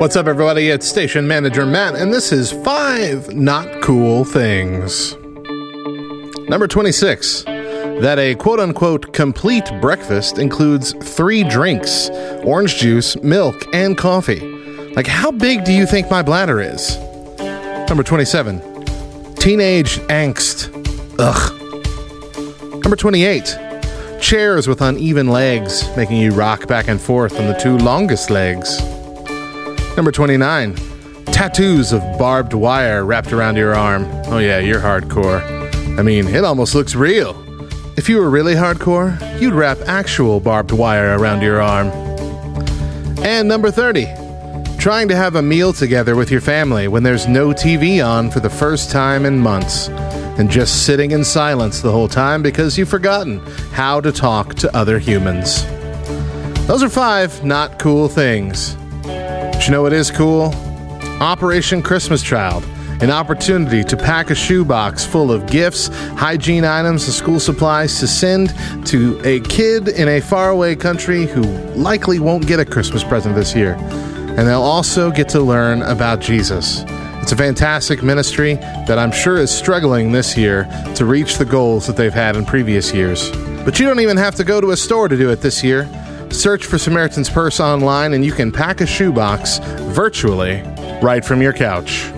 What's up, everybody? It's Station Manager Matt, and this is Five Not Cool Things. Number 26. That a quote unquote complete breakfast includes three drinks orange juice, milk, and coffee. Like, how big do you think my bladder is? Number 27. Teenage angst. Ugh. Number 28. Chairs with uneven legs, making you rock back and forth on the two longest legs. Number 29. Tattoos of barbed wire wrapped around your arm. Oh, yeah, you're hardcore. I mean, it almost looks real. If you were really hardcore, you'd wrap actual barbed wire around your arm. And number 30. Trying to have a meal together with your family when there's no TV on for the first time in months. And just sitting in silence the whole time because you've forgotten how to talk to other humans. Those are five not cool things. But you know what is cool? Operation Christmas Child, an opportunity to pack a shoebox full of gifts, hygiene items, and school supplies to send to a kid in a faraway country who likely won't get a Christmas present this year. And they'll also get to learn about Jesus. It's a fantastic ministry that I'm sure is struggling this year to reach the goals that they've had in previous years. But you don't even have to go to a store to do it this year. Search for Samaritan's Purse online and you can pack a shoebox virtually right from your couch.